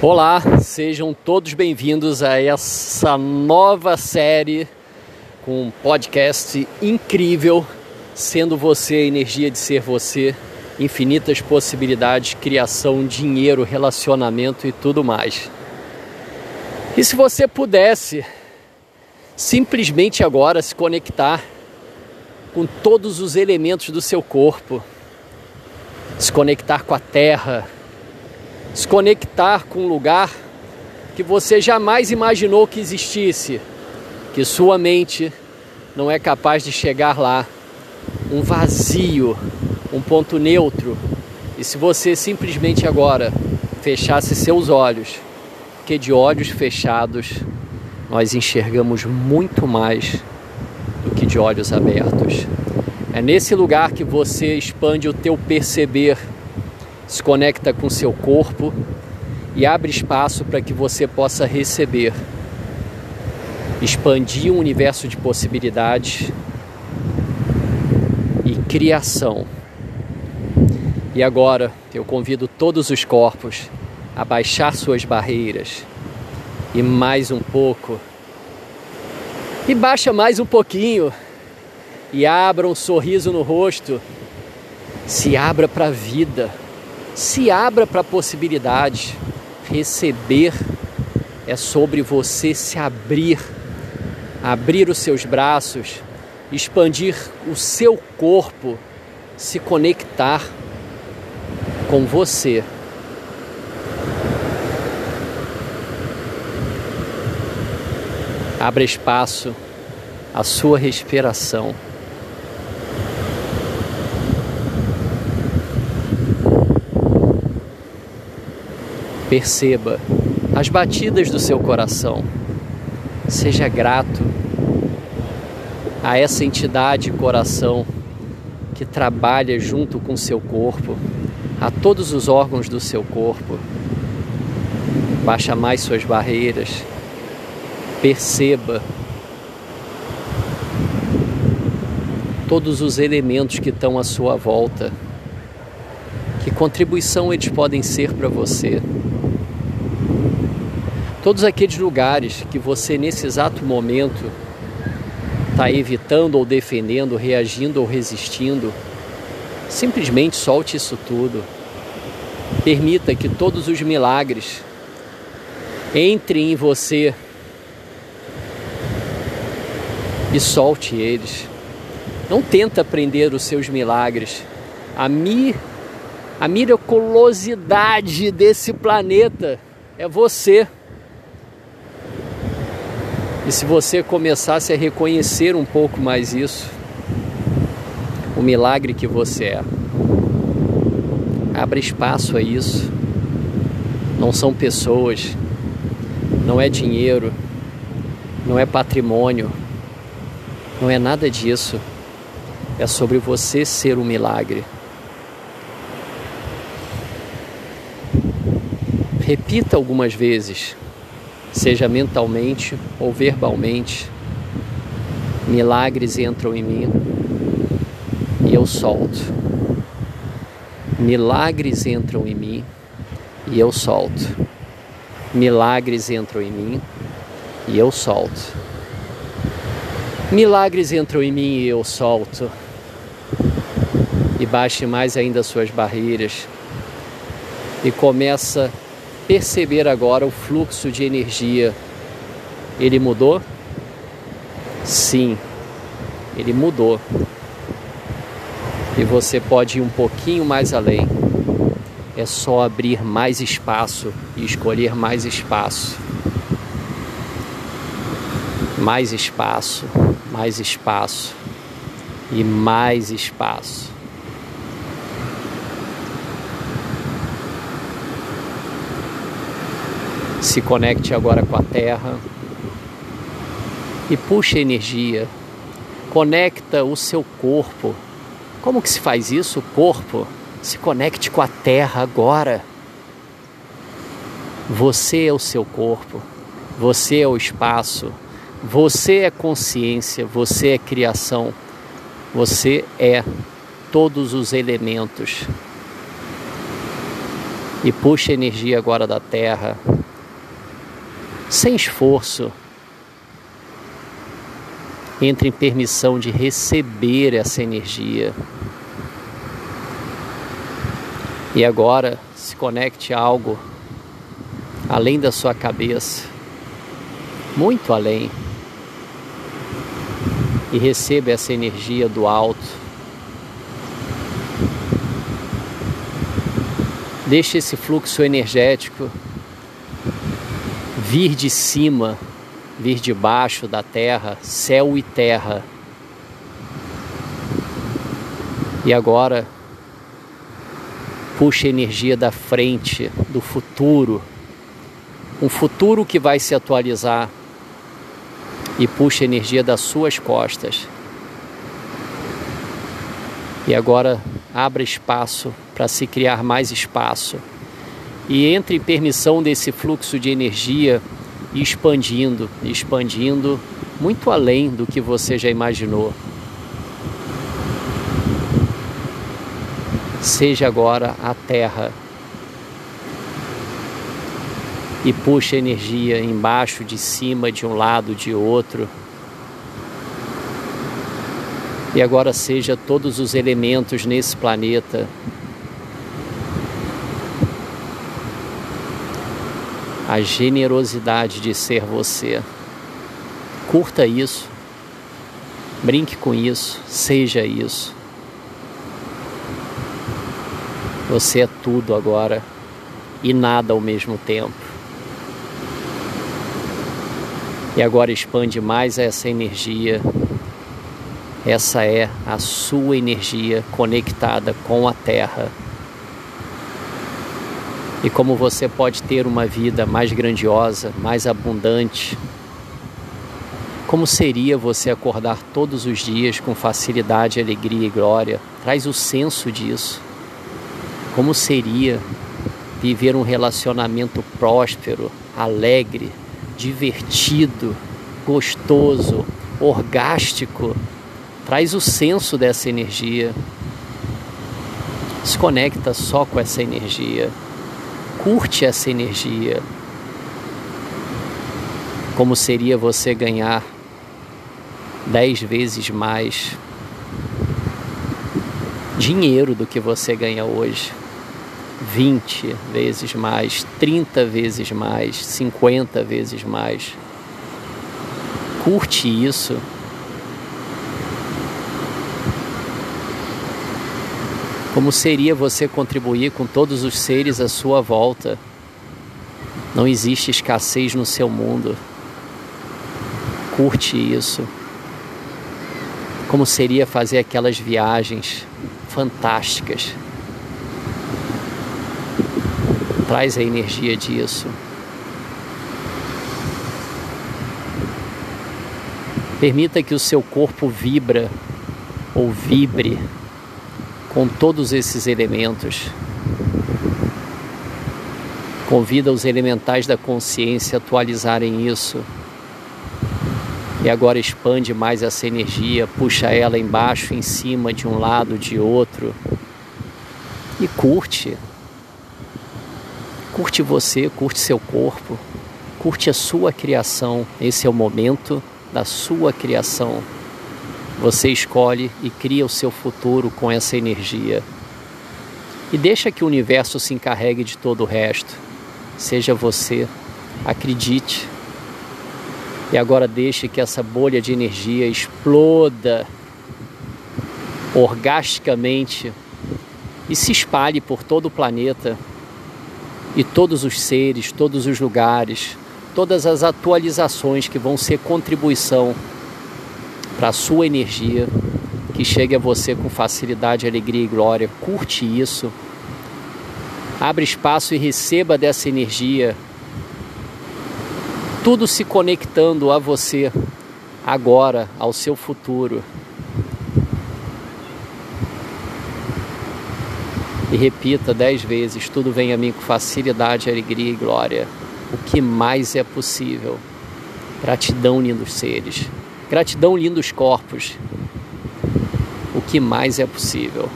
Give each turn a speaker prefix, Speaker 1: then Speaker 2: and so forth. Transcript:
Speaker 1: Olá, sejam todos bem-vindos a essa nova série com um podcast incrível, sendo você a energia de ser você, infinitas possibilidades, criação, dinheiro, relacionamento e tudo mais. E se você pudesse simplesmente agora se conectar com todos os elementos do seu corpo, se conectar com a terra, se conectar com um lugar que você jamais imaginou que existisse, que sua mente não é capaz de chegar lá, um vazio, um ponto neutro. E se você simplesmente agora fechasse seus olhos, que de olhos fechados nós enxergamos muito mais do que de olhos abertos. É nesse lugar que você expande o teu perceber se conecta com seu corpo e abre espaço para que você possa receber, expandir um universo de possibilidades e criação. E agora eu convido todos os corpos a baixar suas barreiras e mais um pouco. E baixa mais um pouquinho e abra um sorriso no rosto. Se abra para a vida se abra para a possibilidade. Receber é sobre você se abrir, abrir os seus braços, expandir o seu corpo, se conectar com você. Abra espaço à sua respiração. Perceba as batidas do seu coração. Seja grato a essa entidade coração que trabalha junto com seu corpo, a todos os órgãos do seu corpo. Baixa mais suas barreiras. Perceba todos os elementos que estão à sua volta. Que contribuição eles podem ser para você? Todos aqueles lugares que você nesse exato momento está evitando ou defendendo, reagindo ou resistindo, simplesmente solte isso tudo. Permita que todos os milagres entrem em você e solte eles. Não tenta prender os seus milagres. A, mi, a miraculosidade desse planeta é você. E se você começasse a reconhecer um pouco mais isso, o milagre que você é, abra espaço a isso. Não são pessoas, não é dinheiro, não é patrimônio, não é nada disso. É sobre você ser um milagre. Repita algumas vezes seja mentalmente ou verbalmente, milagres entram em mim e eu solto. Milagres entram em mim e eu solto. Milagres entram em mim e eu solto. Milagres entram em mim e eu solto. E baixe mais ainda as suas barreiras. E começa a perceber agora o fluxo de energia. Ele mudou? Sim, ele mudou. E você pode ir um pouquinho mais além. É só abrir mais espaço e escolher mais espaço. Mais espaço, mais espaço e mais espaço. Se conecte agora com a terra e puxe energia. Conecta o seu corpo. Como que se faz isso? O corpo se conecte com a terra agora. Você é o seu corpo. Você é o espaço. Você é consciência, você é criação. Você é todos os elementos. E puxa energia agora da Terra, sem esforço. Entre em permissão de receber essa energia. E agora se conecte a algo além da sua cabeça, muito além, e receba essa energia do alto. Deixe esse fluxo energético vir de cima, vir de baixo da terra, céu e terra. E agora puxa energia da frente, do futuro, um futuro que vai se atualizar e puxa energia das suas costas. E agora abra espaço para se criar mais espaço. E entre em permissão desse fluxo de energia expandindo, expandindo muito além do que você já imaginou. seja agora a terra e puxa energia embaixo, de cima, de um lado, de outro. E agora seja todos os elementos nesse planeta a generosidade de ser você. Curta isso, brinque com isso, seja isso. Você é tudo agora e nada ao mesmo tempo. E agora expande mais essa energia. Essa é a sua energia conectada com a Terra. E como você pode ter uma vida mais grandiosa, mais abundante. Como seria você acordar todos os dias com facilidade, alegria e glória? Traz o senso disso. Como seria viver um relacionamento próspero, alegre, divertido, gostoso, orgástico? Traz o senso dessa energia. Se conecta só com essa energia. Curte essa energia. Como seria você ganhar dez vezes mais dinheiro do que você ganha hoje? 20 vezes mais, 30 vezes mais, 50 vezes mais. Curte isso. Como seria você contribuir com todos os seres à sua volta? Não existe escassez no seu mundo. Curte isso. Como seria fazer aquelas viagens fantásticas traz a energia disso. Permita que o seu corpo vibra ou vibre com todos esses elementos. Convida os elementais da consciência a atualizarem isso. E agora expande mais essa energia, puxa ela embaixo, em cima, de um lado, de outro. E curte. Curte você, curte seu corpo, curte a sua criação. Esse é o momento da sua criação. Você escolhe e cria o seu futuro com essa energia. E deixa que o universo se encarregue de todo o resto. Seja você, acredite. E agora deixe que essa bolha de energia exploda orgasticamente e se espalhe por todo o planeta e todos os seres, todos os lugares, todas as atualizações que vão ser contribuição para a sua energia, que chegue a você com facilidade, alegria e glória. Curte isso. Abre espaço e receba dessa energia. Tudo se conectando a você agora, ao seu futuro. e repita dez vezes: Tudo vem a mim com facilidade, alegria e glória. O que mais é possível? Gratidão, lindos seres. Gratidão, lindos corpos. O que mais é possível?